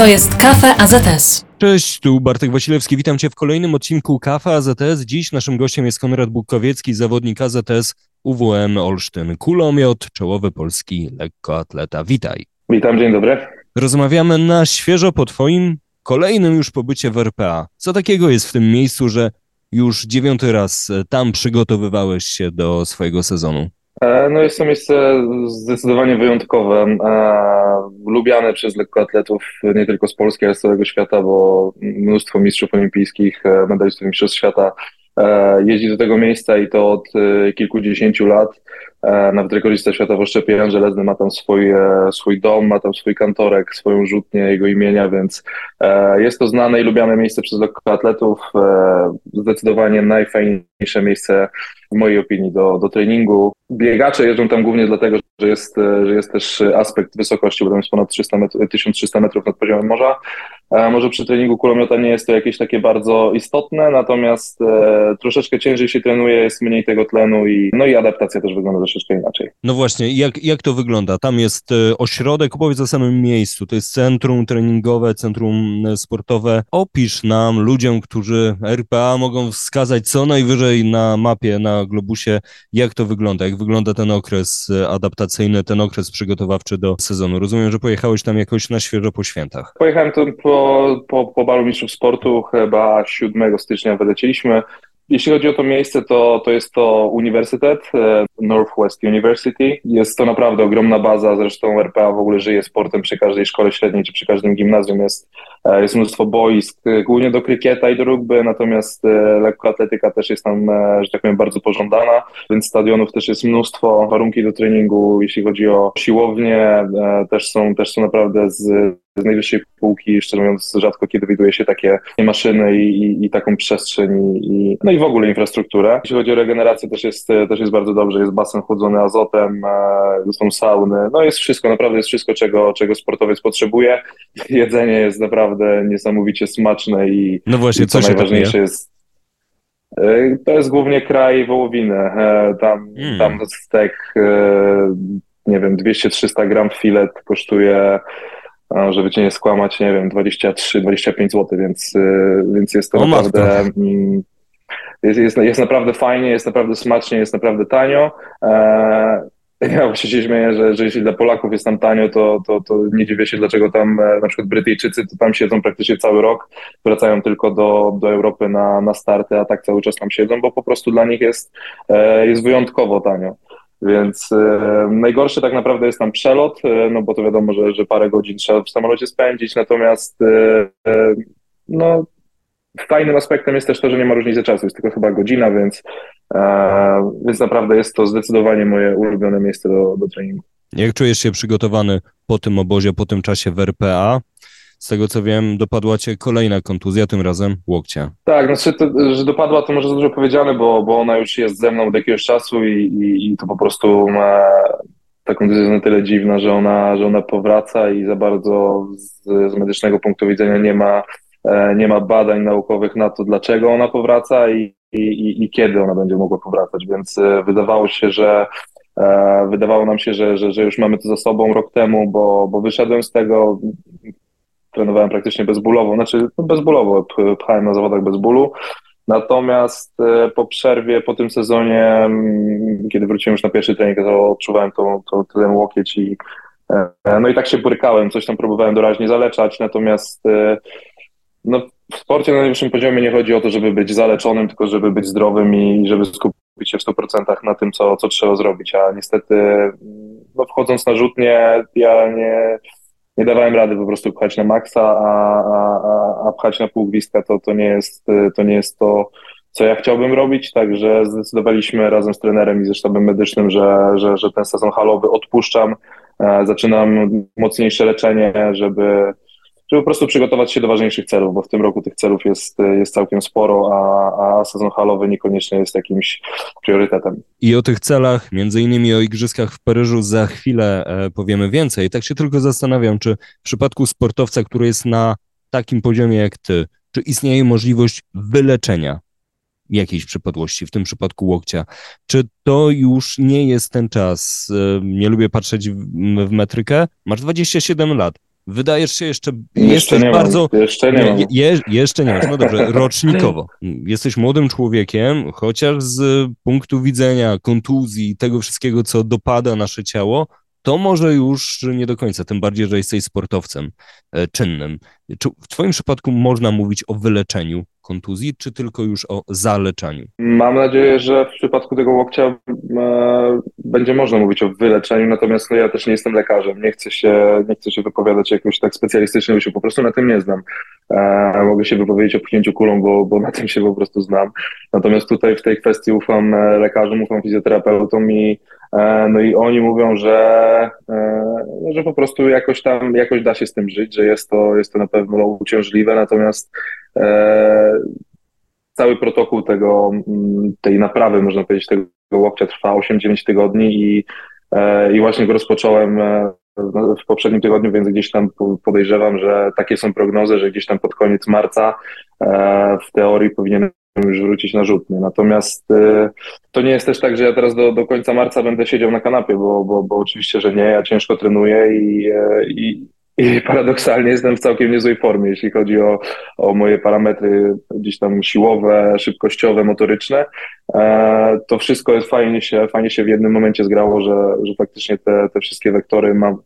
To jest Kafe AZS. Cześć, tu Bartek Wasilewski. Witam Cię w kolejnym odcinku Kafe AZS. Dziś naszym gościem jest Konrad Bukowiecki, zawodnik AZS UWM Olsztyn. Kulomiot, czołowy polski lekkoatleta. Witaj. Witam, dzień dobry. Rozmawiamy na świeżo po Twoim kolejnym już pobycie w RPA. Co takiego jest w tym miejscu, że już dziewiąty raz tam przygotowywałeś się do swojego sezonu? E, no jest to miejsce zdecydowanie wyjątkowe, e, lubiane przez lekkoatletów nie tylko z Polski, ale z całego świata, bo mnóstwo mistrzów olimpijskich, e, medalistów mistrzostw świata jeździ do tego miejsca i to od kilkudziesięciu lat. Nawet rekordzista świata w Oszczepie Żelezny ma tam swój, swój dom, ma tam swój kantorek, swoją rzutnię jego imienia, więc jest to znane i lubiane miejsce przez lekkoatletów. Zdecydowanie najfajniejsze miejsce w mojej opinii do, do treningu. Biegacze jeżdżą tam głównie dlatego, że jest, że jest też aspekt wysokości, bo tam jest ponad 300 metr, 1300 metrów nad poziomem morza. Może przy treningu kulomiota nie jest to jakieś takie bardzo istotne, natomiast e, troszeczkę ciężej się trenuje, jest mniej tego tlenu i, no i adaptacja też wygląda troszeczkę inaczej. No właśnie, jak, jak to wygląda? Tam jest e, ośrodek, opowiedz o samym miejscu, to jest centrum treningowe, centrum e, sportowe. Opisz nam, ludziom, którzy RPA mogą wskazać co najwyżej na mapie, na globusie, jak to wygląda, jak wygląda ten okres e, adaptacyjny, ten okres przygotowawczy do sezonu. Rozumiem, że pojechałeś tam jakoś na świeżo po świętach. Pojechałem tu po, po, po balu mistrzów sportu, chyba 7 stycznia wylecieliśmy. Jeśli chodzi o to miejsce, to, to jest to uniwersytet, e, Northwest University. Jest to naprawdę ogromna baza, zresztą RPA w ogóle żyje sportem przy każdej szkole średniej czy przy każdym gimnazjum. Jest, e, jest mnóstwo boisk, e, głównie do krykieta i do rugby, natomiast lekkoatletyka też jest tam, że tak powiem, bardzo pożądana, więc stadionów też jest mnóstwo, warunki do treningu, jeśli chodzi o siłownię, też są, też są naprawdę z z najwyższej półki, szczerze mówiąc, rzadko kiedy widuje się takie maszyny i, i, i taką przestrzeń i, no i w ogóle infrastrukturę. Jeśli chodzi o regenerację, też jest, też jest bardzo dobrze. Jest basen chłodzony azotem, e, są sauny, no jest wszystko, naprawdę jest wszystko, czego, czego sportowiec potrzebuje. Jedzenie jest naprawdę niesamowicie smaczne i, no właśnie, i co najważniejsze jest e, to jest głównie kraj wołowiny. E, tam, hmm. tam stek, nie wiem, 200-300 gram filet kosztuje żeby cię nie skłamać, nie wiem, 23-25 zł, więc, y, więc jest to o naprawdę. Mm, jest, jest, jest naprawdę fajnie, jest naprawdę smacznie, jest naprawdę tanio. E, ja właśnie się śmieję, że, że jeśli dla Polaków jest tam tanio, to, to, to nie dziwię się, dlaczego tam e, na przykład Brytyjczycy to tam siedzą praktycznie cały rok, wracają tylko do, do Europy na, na starty, a tak cały czas tam siedzą, bo po prostu dla nich jest, e, jest wyjątkowo tanio. Więc e, najgorszy tak naprawdę jest tam przelot, e, no bo to wiadomo, że, że parę godzin trzeba w samolocie spędzić, natomiast e, e no, fajnym aspektem jest też to, że nie ma różnicy czasu, jest tylko chyba godzina, więc, e, więc naprawdę jest to zdecydowanie moje ulubione miejsce do, do treningu. Jak czujesz się przygotowany po tym obozie, po tym czasie w RPA? Z tego co wiem, dopadła cię kolejna kontuzja, tym razem łokcia. Tak, znaczy, to, że dopadła to może za dużo powiedziane, bo, bo ona już jest ze mną od jakiegoś czasu i, i, i to po prostu ma ta kontuzja jest na tyle dziwna, że ona, że ona powraca i za bardzo z, z medycznego punktu widzenia nie ma, e, nie ma badań naukowych na to, dlaczego ona powraca i, i, i kiedy ona będzie mogła powracać, więc e, wydawało się, że e, Wydawało nam się, że, że, że już mamy to za sobą rok temu, bo, bo wyszedłem z tego, trenowałem praktycznie bezbólowo, znaczy no bezbólowo, pchałem na zawodach bez bólu. Natomiast e, po przerwie, po tym sezonie, mm, kiedy wróciłem już na pierwszy trening, to odczuwałem to, to, ten łokieć i e, no i tak się borykałem, coś tam próbowałem doraźnie zaleczać, natomiast e, no, w sporcie na najwyższym poziomie nie chodzi o to, żeby być zaleczonym, tylko żeby być zdrowym i żeby skupić się w 100% na tym, co, co trzeba zrobić, a niestety no, wchodząc na rzutnie, ja nie nie dawałem rady po prostu pchać na maksa, a, a, a pchać na pół gwizdka to, to, nie jest, to nie jest to, co ja chciałbym robić, także zdecydowaliśmy razem z trenerem i ze sztabem medycznym, że, że, że ten sezon halowy odpuszczam, e, zaczynam mocniejsze leczenie, żeby żeby po prostu przygotować się do ważniejszych celów, bo w tym roku tych celów jest, jest całkiem sporo, a, a sezon halowy niekoniecznie jest jakimś priorytetem. I o tych celach, między innymi o Igrzyskach w Paryżu za chwilę e, powiemy więcej. Tak się tylko zastanawiam, czy w przypadku sportowca, który jest na takim poziomie jak ty, czy istnieje możliwość wyleczenia jakiejś przypadłości, w tym przypadku łokcia. Czy to już nie jest ten czas? E, nie lubię patrzeć w, w metrykę. Masz 27 lat Wydajesz się jeszcze, Jeszcze jesteś nie bardzo... mam, jeszcze nie. Je, je, jeszcze nie masz, no dobrze, rocznikowo. Jesteś młodym człowiekiem, chociaż z punktu widzenia kontuzji, tego wszystkiego, co dopada nasze ciało, to może już nie do końca, tym bardziej, że jesteś sportowcem e, czynnym. Czy w Twoim przypadku można mówić o wyleczeniu kontuzji, czy tylko już o zaleczaniu? Mam nadzieję, że w przypadku tego łokcia e, będzie można mówić o wyleczeniu, natomiast no, ja też nie jestem lekarzem. Nie chcę się, nie chcę się wypowiadać jakoś tak specjalistycznie, bo się po prostu na tym nie znam. E, mogę się wypowiedzieć o pchnięciu kulą, bo, bo na tym się po prostu znam. Natomiast tutaj w tej kwestii ufam e, lekarzom, ufam fizjoterapeutom i e, no i oni mówią, że, no, że po prostu jakoś tam, jakoś da się z tym żyć, że jest to, jest to na pewno uciążliwe, natomiast cały protokół tego, tej naprawy, można powiedzieć, tego łokcia trwa 8-9 tygodni i, i właśnie go rozpocząłem w- w poprzednim tygodniu, więc gdzieś tam po- podejrzewam, że takie są prognozy, że gdzieś tam pod koniec marca e, w teorii powinien już wrócić na rzutnie. Natomiast e, to nie jest też tak, że ja teraz do, do końca marca będę siedział na kanapie, bo, bo, bo oczywiście, że nie, ja ciężko trenuję i, e, i, i paradoksalnie jestem w całkiem niezłej formie, jeśli chodzi o, o moje parametry gdzieś tam siłowe, szybkościowe, motoryczne. E, to wszystko jest fajnie się, fajnie się w jednym momencie zgrało, że, że faktycznie te, te wszystkie wektory mam,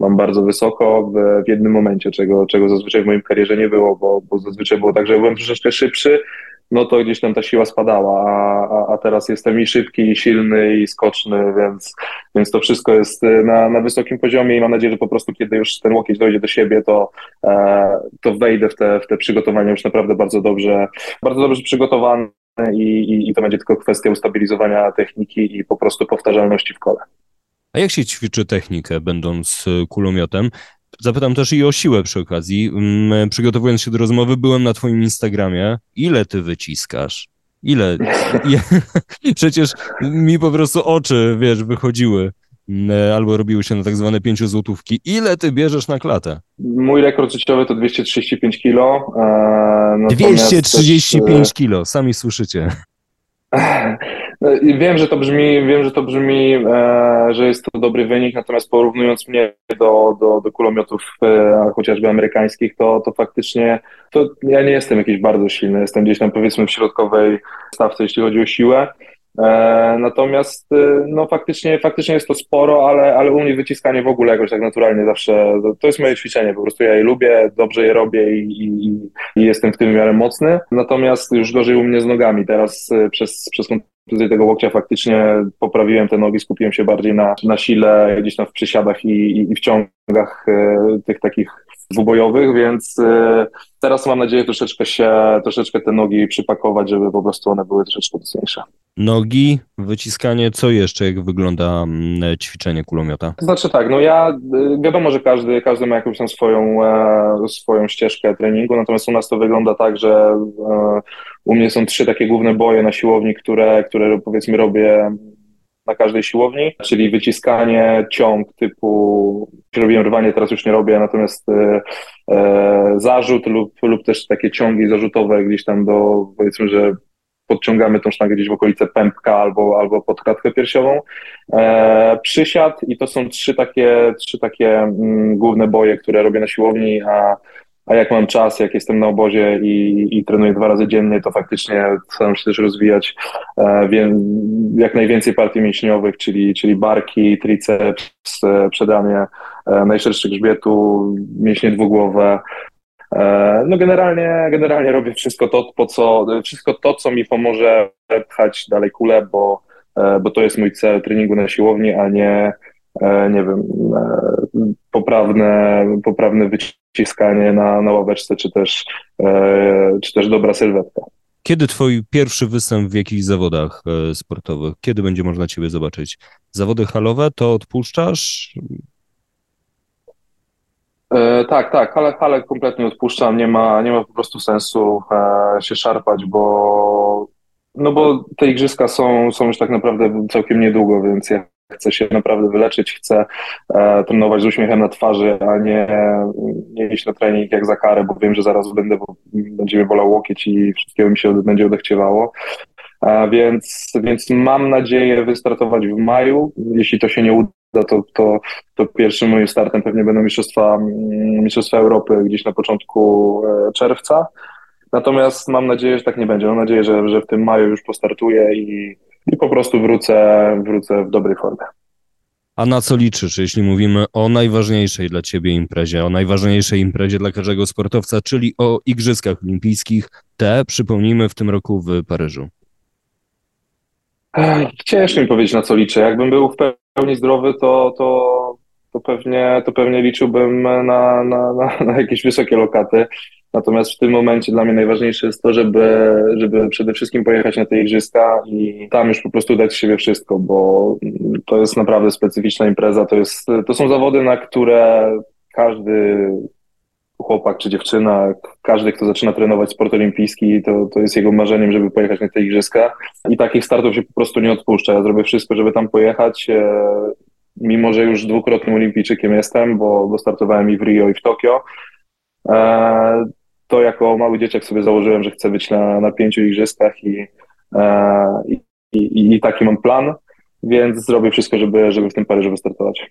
mam bardzo wysoko w, w jednym momencie, czego, czego zazwyczaj w moim karierze nie było, bo, bo zazwyczaj było tak, że byłem troszeczkę szybszy, no to gdzieś tam ta siła spadała, a, a, teraz jestem i szybki, i silny, i skoczny, więc, więc to wszystko jest y, na, na wysokim poziomie i mam nadzieję, że po prostu kiedy już ten łokieć dojdzie do siebie, to, e, to wejdę w te, w te przygotowania już naprawdę bardzo dobrze, bardzo dobrze przygotowany i, i, i to będzie tylko kwestia ustabilizowania techniki i po prostu powtarzalności w kole. A jak się ćwiczy technikę, będąc e, kulomiotem? Zapytam też i o siłę przy okazji. Mm, Przygotowując się do rozmowy, byłem na Twoim Instagramie. Ile Ty wyciskasz? Ile? Przecież mi po prostu oczy, wiesz, wychodziły mm, albo robiły się na tak zwane pięciozłotówki. Ile Ty bierzesz na klatę? Mój rekord życiowy to 235 kilo. E, natomiast 235 też, kilo, sami słyszycie. No Wiem, że to brzmi, wiem, że to brzmi, e, że jest to dobry wynik, natomiast porównując mnie do, do, do kulomiotów e, chociażby amerykańskich, to, to faktycznie to ja nie jestem jakiś bardzo silny, jestem gdzieś tam powiedzmy w środkowej stawce, jeśli chodzi o siłę. E, natomiast e, no faktycznie, faktycznie jest to sporo, ale, ale u mnie wyciskanie w ogóle jakoś tak naturalnie zawsze, to jest moje ćwiczenie, po prostu ja je lubię, dobrze je robię i, i, i jestem w tym w miarę mocny. Natomiast już gorzej u mnie z nogami. Teraz e, przez, przez kontuzję tego łokcia faktycznie poprawiłem te nogi, skupiłem się bardziej na, na sile, gdzieś tam w przysiadach i, i, i w ciągach e, tych takich dwubojowych, więc e, teraz mam nadzieję troszeczkę się, troszeczkę te nogi przypakować, żeby po prostu one były troszeczkę mocniejsze. Nogi, wyciskanie, co jeszcze, jak wygląda mm, ćwiczenie kulomiota? Znaczy tak, no ja y, wiadomo, że każdy, każdy ma jakąś tam swoją, e, swoją ścieżkę treningu, natomiast u nas to wygląda tak, że e, u mnie są trzy takie główne boje na siłowni, które, które powiedzmy robię na każdej siłowni, czyli wyciskanie, ciąg typu, robiłem rwanie, teraz już nie robię, natomiast e, e, zarzut lub, lub też takie ciągi zarzutowe gdzieś tam do, powiedzmy, że podciągamy tą sztangę gdzieś w okolice pępka albo, albo pod klatkę piersiową. E, przysiad i to są trzy takie, trzy takie mm, główne boje, które robię na siłowni, a, a jak mam czas, jak jestem na obozie i, i trenuję dwa razy dziennie, to faktycznie staram się też rozwijać e, wie, jak najwięcej partii mięśniowych, czyli, czyli barki, triceps, e, przedramię, e, najszerszy grzbietu, mięśnie dwugłowe, No generalnie, generalnie robię wszystko to, po co, wszystko to, co mi pomoże pchać dalej kulę, bo, e, bo to jest mój cel treningu na siłowni, a nie, e, nie wiem, e, poprawne, poprawne wyciskanie na, na ławeczce, czy też, e, czy też dobra sylwetka. Kiedy twój pierwszy występ w jakichś zawodach e, sportowych? Kiedy będzie można ciebie zobaczyć? Zawody halowe to odpuszczasz? E, tak, tak, ale, ale kompletnie odpuszczam. Nie ma, nie ma po prostu sensu e, się szarpać, bo, no bo te igrzyska są, są już tak naprawdę całkiem niedługo, więc ja chcę się naprawdę wyleczyć, chcę e, trenować z uśmiechem na twarzy, a nie, nie iść na trening jak za karę, bo wiem, że zaraz będę, bo będzie mnie bolał łokieć i wszystkiego mi się będzie odechciewało. A więc, więc mam nadzieję wystartować w maju. Jeśli to się nie uda, to, to, to pierwszym moim startem pewnie będą Mistrzostwa, mm, Mistrzostwa Europy gdzieś na początku e, czerwca. Natomiast mam nadzieję, że tak nie będzie. Mam nadzieję, że, że w tym maju już postartuję i, i po prostu wrócę, wrócę w dobrej formie. A na co liczysz, jeśli mówimy o najważniejszej dla Ciebie imprezie, o najważniejszej imprezie dla każdego sportowca, czyli o Igrzyskach Olimpijskich? Te, przypomnijmy, w tym roku w Paryżu. Ciężko mi powiedzieć, na co liczę. Jakbym był w pełni zdrowy, to, to, to, pewnie, to pewnie liczyłbym na, na, na, na jakieś wysokie lokaty. Natomiast w tym momencie dla mnie najważniejsze jest to, żeby, żeby przede wszystkim pojechać na te igrzyska i tam już po prostu dać z siebie wszystko, bo to jest naprawdę specyficzna impreza. To, jest, to są zawody, na które każdy chłopak czy dziewczyna, każdy, kto zaczyna trenować sport olimpijski, to, to jest jego marzeniem, żeby pojechać na te igrzyska. I takich startów się po prostu nie odpuszcza. Ja zrobię wszystko, żeby tam pojechać. E, mimo, że już dwukrotnym olimpijczykiem jestem, bo, bo startowałem i w Rio, i w Tokio. E, to jako mały dzieciak sobie założyłem, że chcę być na, na pięciu igrzyskach i, e, i, i, i taki mam plan, więc zrobię wszystko, żeby, żeby w tym Paryżu wystartować.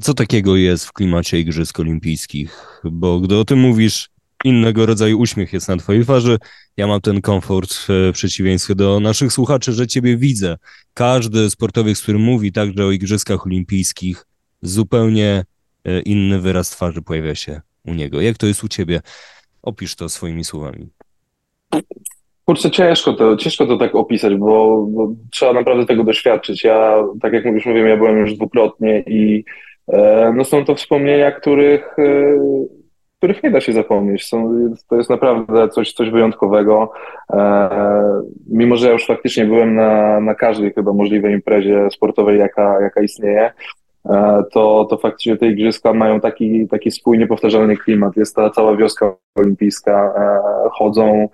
Co takiego jest w klimacie Igrzysk Olimpijskich? Bo gdy o tym mówisz, innego rodzaju uśmiech jest na twojej twarzy. Ja mam ten komfort w przeciwieństwie do naszych słuchaczy, że ciebie widzę. Każdy sportowiec, który mówi także o Igrzyskach Olimpijskich, zupełnie e, inny wyraz twarzy pojawia się u niego. Jak to jest u ciebie? Opisz to swoimi słowami. Kurczę, ciężko to, ciężko to tak opisać, bo, bo, trzeba naprawdę tego doświadczyć. Ja, tak jak mówisz, mówiłem, ja byłem już dwukrotnie i e, no są to wspomnienia, których, e, których nie da się zapomnieć. Są, to jest naprawdę coś, coś wyjątkowego. E, mimo, że ja już faktycznie byłem na, na każdej chyba możliwej imprezie sportowej, jaka, jaka istnieje, E, to, to faktycznie te igrzyska mają taki, taki swój niepowtarzalny klimat. Jest ta cała wioska olimpijska, e, chodzą,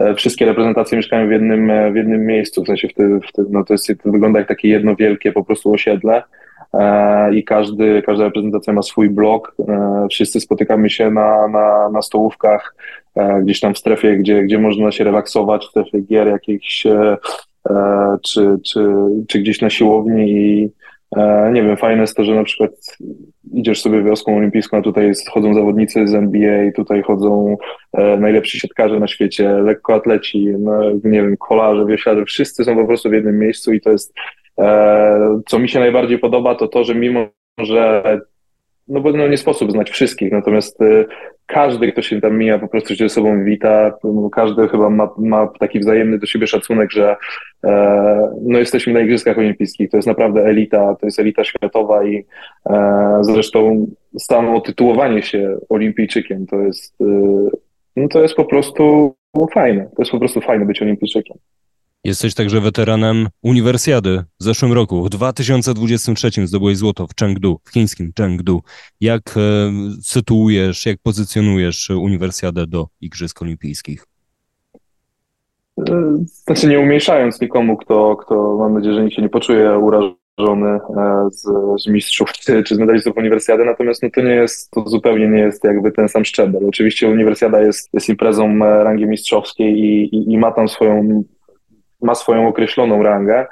e, wszystkie reprezentacje mieszkają w jednym, w jednym miejscu, w sensie w tym, w tym, no to, jest, to wygląda jak takie jedno wielkie po prostu osiedle i każdy, każda reprezentacja ma swój blok. Wszyscy spotykamy się na, na, na stołówkach, gdzieś tam w strefie, gdzie, gdzie można się relaksować, w strefie gier jakichś, czy, czy, czy gdzieś na siłowni i E, nie wiem, fajne jest to, że na przykład idziesz sobie wioską olimpijską, a tutaj chodzą zawodnicy z NBA, tutaj chodzą e, najlepsi siatkarze na świecie, lekkoatleci, no, nie wiem, kolarze, wiosiarze, wszyscy są po prostu w jednym miejscu i to jest, e, co mi się najbardziej podoba, to to, że mimo, że no bo no, nie sposób znać wszystkich, natomiast y, każdy, kto się tam mija, po prostu się ze sobą wita, no, każdy chyba ma, ma taki wzajemny do siebie szacunek, że e, no, jesteśmy na Igrzyskach Olimpijskich, to jest naprawdę elita, to jest elita światowa i e, zresztą samo tytułowanie się olimpijczykiem to jest, y, no, to jest po prostu fajne, to jest po prostu fajne być olimpijczykiem. Jesteś także weteranem Uniwersjady w zeszłym roku. W 2023 zdobyłeś złoto w Chengdu, w chińskim Chengdu. Jak e, sytuujesz, jak pozycjonujesz Uniwersjadę do Igrzysk Olimpijskich? E, znaczy nie umniejszając nikomu, kto, kto mam nadzieję, że nikt się nie poczuje urażony e, z, z mistrzów czy, czy z medalistów Uniwersjady, natomiast no to nie jest, to zupełnie nie jest jakby ten sam szczebel. Oczywiście Uniwersjada jest, jest imprezą rangi mistrzowskiej i, i, i ma tam swoją ma swoją określoną rangę.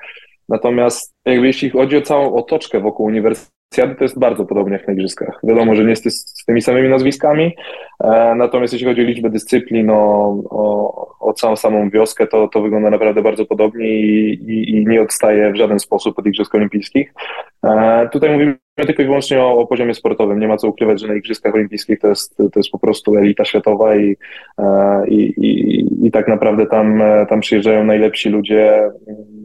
Natomiast jakby jeśli chodzi o całą otoczkę wokół uniwersjady, to jest bardzo podobnie jak na igrzyskach. Wiadomo, że nie jest z tymi samymi nazwiskami, e, natomiast jeśli chodzi o liczbę dyscyplin, o, o, o całą samą wioskę, to, to wygląda naprawdę bardzo podobnie i, i, i nie odstaje w żaden sposób od Igrzysk Olimpijskich. E, tutaj mówimy tylko i wyłącznie o, o, poziomie sportowym. Nie ma co ukrywać, że na Igrzyskach Olimpijskich to jest, to jest po prostu elita światowa i, e, i, i, tak naprawdę tam, tam przyjeżdżają najlepsi ludzie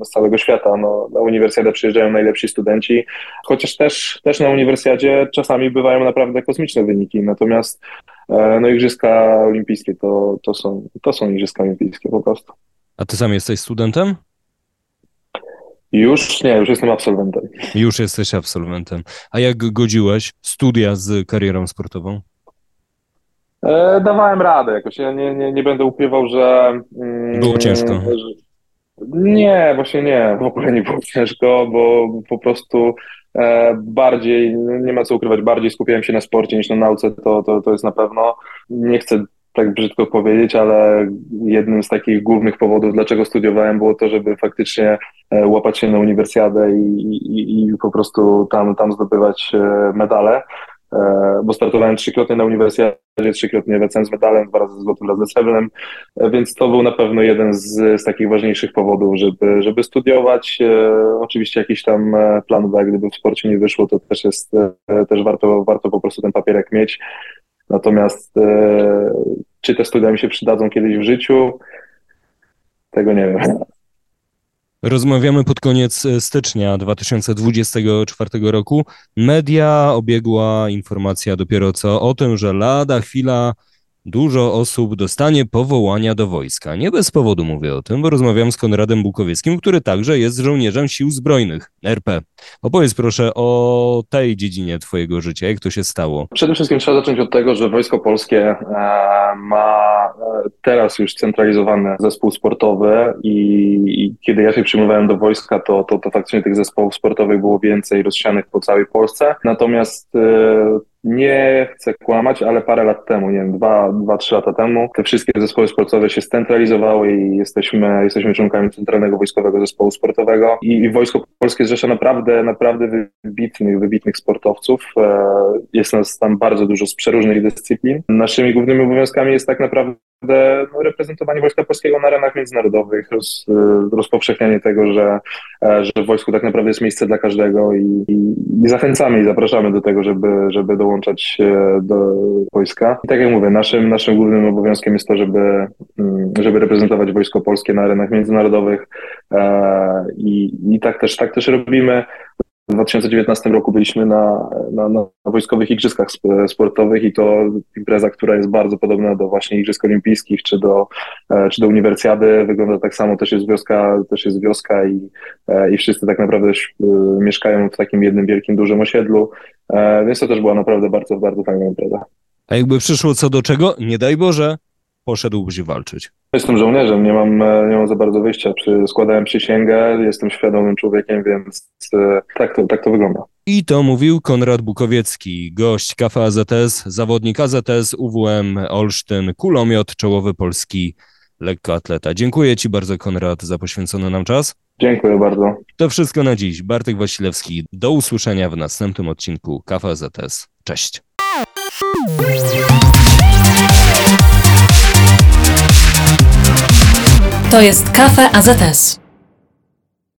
z całego świata. No, na uniwersjadę przyjeżdżają najlepsi studenci, chociaż też, też na uniwersjadzie czasami bywają naprawdę kosmiczne wyniki. Natomiast e, no, Igrzyska Olimpijskie to, to, są, to są Igrzyska Olimpijskie po prostu. A ty sam jesteś studentem? Już nie, już jestem absolwentem. Już jesteś absolwentem. A jak godziłeś studia z karierą sportową? E, dawałem radę jakoś. Ja nie, nie, nie będę ukrywał, że. Mm, było ciężko. Że, nie, właśnie nie. W ogóle nie było ciężko, bo po prostu e, bardziej, nie ma co ukrywać, bardziej skupiałem się na sporcie niż na nauce, to, to, to jest na pewno. Nie chcę tak brzydko powiedzieć, ale jednym z takich głównych powodów, dlaczego studiowałem, było to, żeby faktycznie e, łapać się na uniwersjadę i, i, i po prostu tam, tam zdobywać e, medale. E, bo startowałem trzykrotnie na uniwersjadzie, trzykrotnie wracałem z medalem, dwa razy złotym, raz ze więc to był na pewno jeden z, z takich ważniejszych powodów, żeby, żeby studiować. Oczywiście jakiś tam plan B, gdyby w sporcie nie wyszło, to też jest, też warto, warto po prostu ten papierek mieć. Natomiast e, czy te studia mi się przydadzą kiedyś w życiu, tego nie wiem. Rozmawiamy pod koniec e, stycznia 2024 roku. Media obiegła informacja dopiero co o tym, że lada chwila Dużo osób dostanie powołania do wojska. Nie bez powodu mówię o tym, bo rozmawiam z Konradem Bukowieckim, który także jest żołnierzem sił zbrojnych RP. Opowiedz proszę o tej dziedzinie twojego życia, jak to się stało. Przede wszystkim trzeba zacząć od tego, że Wojsko Polskie e, ma e, teraz już centralizowany zespół sportowy i, kiedy ja się przyjmowałem do wojska, to, to, to faktycznie tych zespołów sportowych było więcej rozsianych po całej Polsce. Natomiast e, chcę kłamać, ale parę lat temu, nie wiem, dwa, dwa, trzy lata temu, te wszystkie zespoły sportowe się scentralizowały i jesteśmy, jesteśmy członkami Centralnego Wojskowego Zespołu Sportowego i, i Wojsko Polskie zrzesza naprawdę, naprawdę wybitnych, wybitnych sportowców. E, jest nas tam bardzo dużo z przeróżnych dyscyplin. Naszymi głównymi obowiązkami jest tak naprawdę reprezentowanie Wojska Polskiego na arenach międzynarodowych, roz, e, rozpowszechnianie tego, że, e, że w wojsku tak naprawdę jest miejsce dla każdego i, i, i zachęcamy i zapraszamy do tego, żeby, żeby dołączać do wojska. I tak jak mówię, naszym, naszym głównym obowiązkiem jest to, żeby, mm, żeby reprezentować Wojsko Polskie na arenach międzynarodowych e, i, i tak, też, tak też robimy. W 2019 roku byliśmy na, na, na, wojskowych igrzyskach sportowych i to impreza, która jest bardzo podobna do właśnie Igrzysk Olimpijskich czy do, e, czy do Uniwersjady. Wygląda tak samo, też jest wioska, też jest wioska i, e, i wszyscy tak naprawdę mieszkają w takim jednym wielkim, dużym osiedlu, e, więc to też była naprawdę bardzo, bardzo fajna impreza. A jakby przyszło co do czego, nie daj Boże, poszedłbyś walczyć? Jestem żołnierzem, nie mam, nie mam za bardzo wyjścia. Składałem przysięgę, jestem świadomym człowiekiem, więc e, tak to, tak to wygląda. I to mówił Konrad Bukowiecki, gość Kafa AZS, zawodnik AZS, UWM, Olsztyn, kulomiot, czołowy polski lekkoatleta. Dziękuję Ci bardzo, Konrad, za poświęcony nam czas. Dziękuję bardzo. To wszystko na dziś. Bartek Wasilewski. Do usłyszenia w następnym odcinku Kafa AZS. Cześć. To jest Kafe AZS.